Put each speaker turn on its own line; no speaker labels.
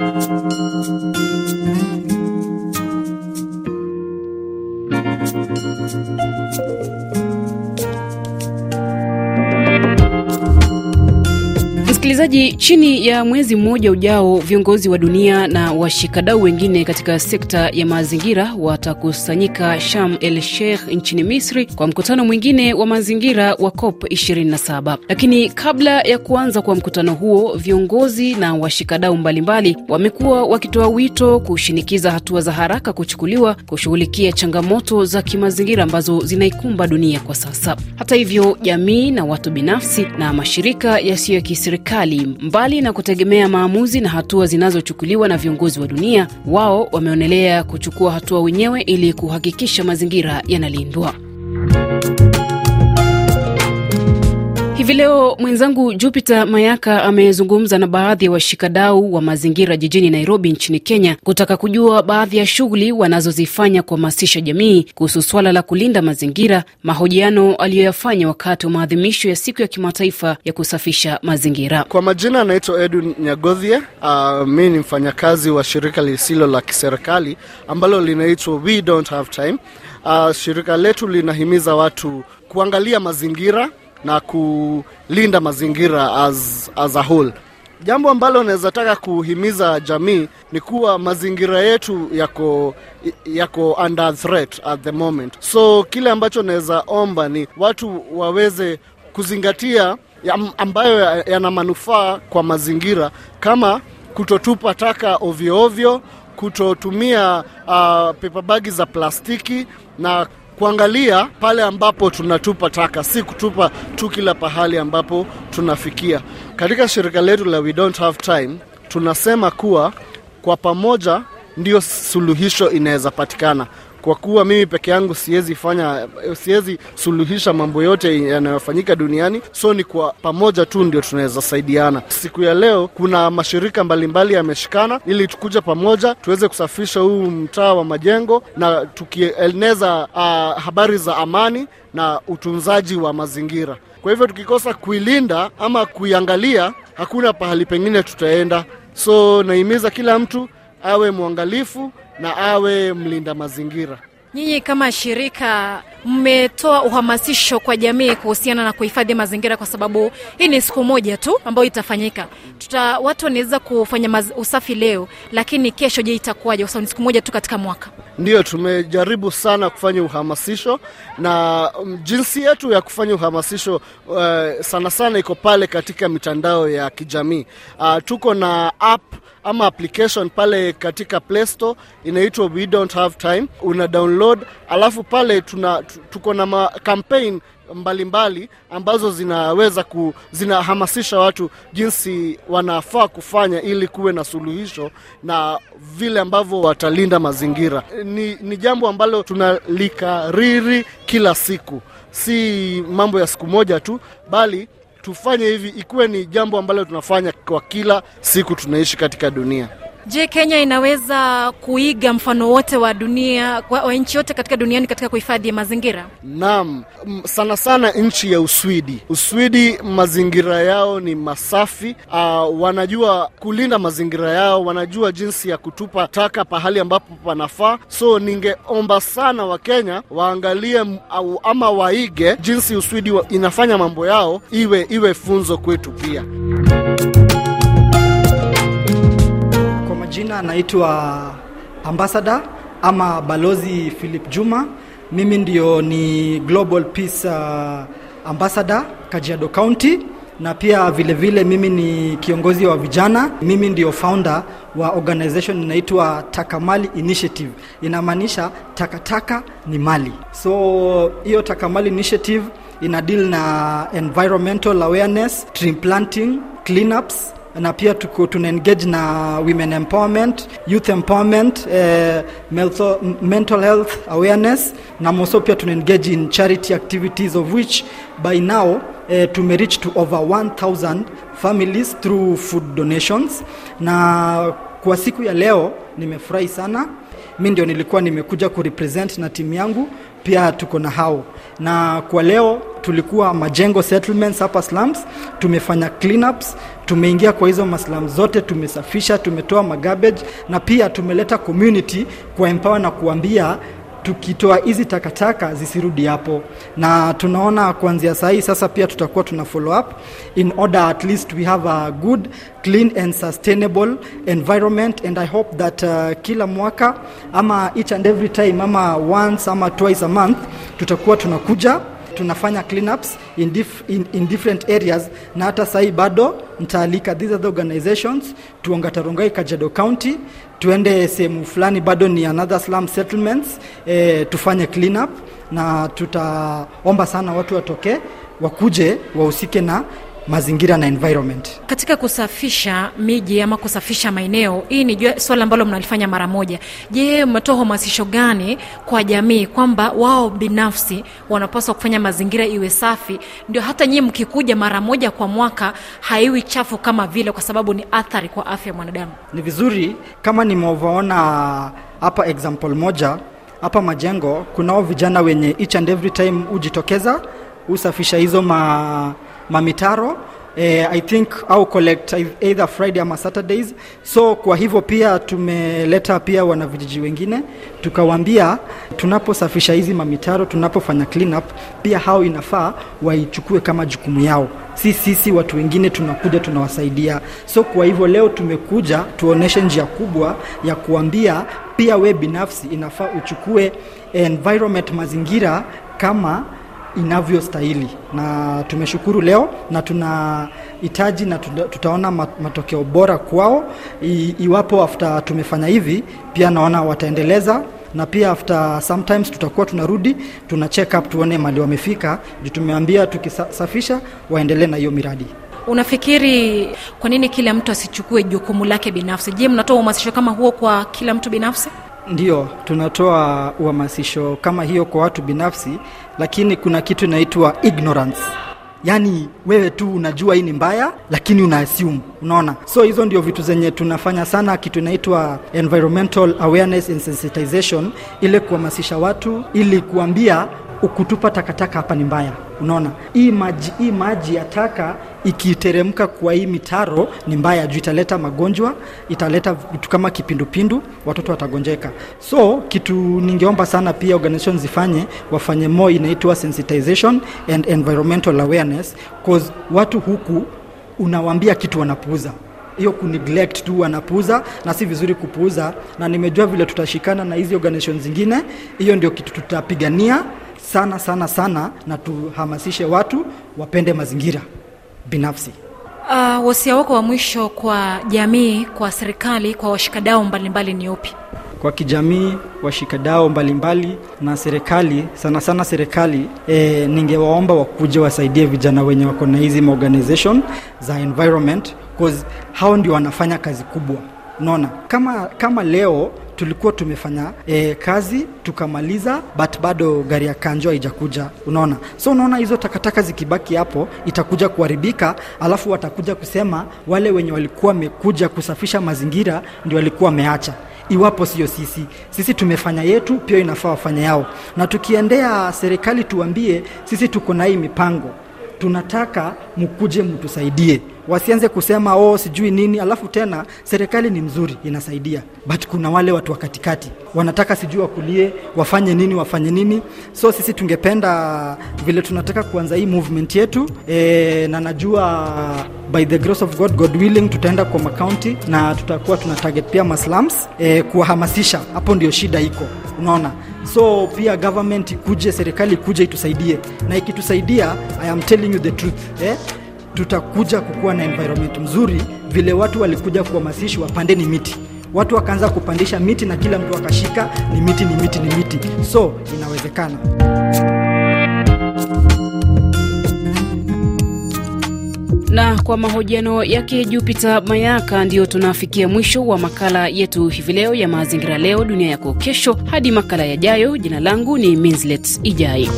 thank you Msikilizaji, chini ya mwezi mmoja ujao, viongozi wa dunia na washikadau wengine katika sekta ya mazingira watakusanyika Sharm el Sheikh nchini Misri kwa mkutano mwingine wa mazingira wa COP 27. Lakini kabla ya kuanza kwa mkutano huo, viongozi na washikadau mbalimbali wamekuwa wakitoa wito kushinikiza hatua za haraka kuchukuliwa kushughulikia changamoto za kimazingira ambazo zinaikumba dunia kwa sasa. Hata hivyo, jamii na watu binafsi na mashirika yasiyo ya kiserikali mbali na kutegemea maamuzi na hatua zinazochukuliwa na viongozi wa dunia, wao wameonelea kuchukua hatua wenyewe ili kuhakikisha mazingira yanalindwa. Hivi leo mwenzangu Jupiter Mayaka amezungumza na baadhi ya washikadau wa mazingira jijini Nairobi nchini Kenya kutaka kujua baadhi ya shughuli wanazozifanya kuhamasisha jamii kuhusu swala la kulinda mazingira, mahojiano aliyoyafanya wakati wa maadhimisho ya siku ya kimataifa ya kusafisha mazingira.
Kwa majina anaitwa Edwin Nyagodhia. Uh, mi ni mfanyakazi wa shirika lisilo la kiserikali ambalo linaitwa We Don't Have Time. Uh, shirika letu linahimiza watu kuangalia mazingira na kulinda mazingira as, as a whole. Jambo ambalo naweza taka kuhimiza jamii ni kuwa mazingira yetu yako yako under threat at the moment, so kile ambacho naweza omba ni watu waweze kuzingatia ambayo yana manufaa kwa mazingira kama kutotupa taka ovyo ovyo, kutotumia uh, pepabagi za plastiki na kuangalia pale ambapo tunatupa taka, si kutupa tu kila pahali ambapo tunafikia. Katika shirika letu la We Don't Have Time tunasema kuwa kwa pamoja ndio suluhisho inaweza patikana kwa kuwa mimi peke yangu siwezi fanya, siwezi suluhisha mambo yote yanayofanyika duniani, so ni kwa pamoja tu ndio tunaweza saidiana. Siku ya leo kuna mashirika mbalimbali yameshikana ili tukuja pamoja tuweze kusafisha huu mtaa wa majengo na tukieneza uh, habari za amani na utunzaji wa mazingira. Kwa hivyo tukikosa kuilinda ama kuiangalia, hakuna pahali pengine tutaenda. So naimiza kila mtu awe mwangalifu na awe mlinda mazingira.
Nyinyi kama shirika mmetoa uhamasisho kwa jamii kuhusiana na kuhifadhi mazingira, kwa sababu hii ni siku moja tu ambayo itafanyika. Tuta, watu wanaweza kufanya maz, usafi leo, lakini kesho, je, itakuwaje? Kwa sababu ni siku moja tu katika mwaka.
Ndiyo, tumejaribu sana kufanya uhamasisho na um, jinsi yetu ya kufanya uhamasisho uh, sana sana iko pale katika mitandao ya kijamii uh, tuko na app ama application pale katika Play Store inaitwa We Don't Have Time, una download, alafu pale tuna tuko na campaign mbalimbali ambazo zinaweza ku, zinahamasisha watu jinsi wanafaa kufanya ili kuwe na suluhisho na vile ambavyo watalinda mazingira. Ni, ni jambo ambalo tunalikariri kila siku, si mambo ya siku moja tu, bali tufanye hivi ikuwe ni jambo ambalo tunafanya kwa kila siku tunaishi katika dunia.
Je, Kenya inaweza kuiga mfano wote wa dunia wa nchi yote katika duniani katika kuhifadhi mazingira?
Naam, sana sana nchi ya Uswidi. Uswidi mazingira yao ni masafi. Uh, wanajua kulinda mazingira yao, wanajua jinsi ya kutupa taka pahali ambapo panafaa. So ningeomba sana Wakenya waangalie au ama waige jinsi Uswidi inafanya mambo yao, iwe iwe funzo kwetu pia.
Jina anaitwa ambassador ama balozi Philip Juma. Mimi ndio ni Global Peace uh, ambassador Kajiado County, na pia vilevile vile mimi ni kiongozi wa vijana. Mimi ndio founder wa organization inaitwa Takamali Initiative, inamaanisha takataka ni mali. So hiyo Takamali Initiative ina deal na environmental awareness, tree planting, cleanups na pia tuko tuna engage na women empowerment, youth empowerment, eh, mental, mental health awareness na moso pia tuna engage in charity activities of which by now eh, tume reach to over 1000 families through food donations. Na kwa siku ya leo nimefurahi sana. Mi ndio nilikuwa nimekuja kurepresent na timu yangu pia tuko na hao. Na kwa leo tulikuwa majengo settlements hapa slums tumefanya cleanups tumeingia kwa hizo maslam zote tumesafisha tumetoa magarbage na pia tumeleta community kwa empower na kuambia tukitoa hizi takataka zisirudi hapo. Na tunaona kuanzia sahii sasa pia tutakuwa tuna follow up. In order at least we have a good clean and sustainable environment and i hope that uh, kila mwaka ama each and every time ama once ama twice a month tutakuwa tunakuja tunafanya cleanups in, dif, in, in different areas na hata sahii bado nitaalika these are the organizations tuongatarongai kajedo county tuende sehemu fulani bado ni another slum settlements eh, tufanye cleanup na tutaomba sana watu watokee wakuje wahusike na mazingira na environment.
Katika kusafisha miji ama kusafisha maeneo hii ni swala ambalo mnalifanya mara moja. Je mmetoa hamasisho gani kwa jamii kwamba wao binafsi wanapaswa kufanya mazingira iwe safi? Ndio hata nyie mkikuja mara moja kwa mwaka haiwi chafu kama vile kwa sababu ni athari kwa afya ya mwanadamu.
Ni vizuri kama nimevoona hapa example moja hapa majengo kunao vijana wenye each and every time hujitokeza husafisha hizo ma, mamitaro eh, i think au collect either friday ama saturdays. So kwa hivyo pia tumeleta pia wanavijiji wengine tukawaambia tunaposafisha hizi mamitaro tunapofanya clean pia hao inafaa waichukue kama jukumu yao. Si sisi watu wengine tunakuja tunawasaidia. So kwa hivyo leo tumekuja tuoneshe njia kubwa ya kuambia pia we binafsi inafaa uchukue environment mazingira kama inavyostahili. Na tumeshukuru leo na tunahitaji na tutaona matokeo bora kwao. I, iwapo after tumefanya hivi pia naona wataendeleza na pia after sometimes tutakuwa tunarudi tuna check up tuone mali wamefika. Juu tumeambia tukisafisha waendelee na hiyo miradi.
Unafikiri kwa nini kila mtu asichukue jukumu lake binafsi? Je mnatoa uhamasisho kama huo kwa kila mtu binafsi
Ndio, tunatoa uhamasisho kama hiyo kwa watu binafsi, lakini kuna kitu inaitwa ignorance. Yaani wewe tu unajua hii ni mbaya, lakini una assume, unaona. So hizo ndio vitu zenye tunafanya sana, kitu inaitwa environmental awareness and sensitization, ile kuhamasisha watu ili kuambia ukutupa takataka hapa ni mbaya. Unaona? Hii maji, hii maji ya taka ikiteremka kwa hii mitaro ni mbaya juu italeta magonjwa italeta vitu kama kipindupindu watoto watagonjeka. So kitu ningeomba sana pia organization zifanye wafanye more inaitwa sensitization and environmental awareness cause watu huku unawambia kitu wanapuuza. Hiyo kuneglect tu wanapuuza na si vizuri kupuuza. Na nimejua vile tutashikana na hizi organization zingine hiyo ndio kitu tutapigania sana sana sana na tuhamasishe watu wapende mazingira binafsi.
Uh, wasia wako wa mwisho kwa jamii kwa serikali kwa washikadau mbalimbali ni upi?
Kwa kijamii washikadao mbalimbali na serikali sana sana serikali e, ningewaomba wakuja wasaidie vijana wenye wako na hizi organization za environment cause hao ndio wanafanya kazi kubwa. Unaona kama kama leo tulikuwa tumefanya e, kazi tukamaliza but bado gari ya kanjo haijakuja. Unaona? So unaona hizo takataka zikibaki hapo itakuja kuharibika alafu watakuja kusema wale wenye walikuwa wamekuja kusafisha mazingira ndio walikuwa wameacha. Iwapo sio sisi. Sisi tumefanya yetu pia inafaa wafanye yao. Na tukiendea serikali tuambie sisi tuko na hii mipango. Tunataka mkuje mtusaidie wasianze kusema oh sijui nini alafu tena serikali ni mzuri inasaidia. But kuna wale watu wa katikati wanataka sijui wakulie wafanye nini wafanye nini. So sisi tungependa vile tunataka kuanza hii movement yetu e, na najua by the grace of god god willing tutaenda kwa makaunti na tutakuwa tuna target pia maslums e, kuwahamasisha. Hapo ndio shida iko unaona? So pia government ikuje serikali ikuje itusaidie. Na ikitusaidia i am telling you the truth eh? Tutakuja kukuwa na environment mzuri vile watu walikuja kuhamasishwa pandeni miti watu wakaanza kupandisha miti na kila mtu akashika ni miti ni miti ni miti so inawezekana
na kwa mahojiano yake Jupiter Mayaka, ndiyo tunafikia mwisho wa makala yetu hivi leo ya Mazingira Leo Dunia Yako Kesho. Hadi makala yajayo, jina langu ni Minslet Ijai.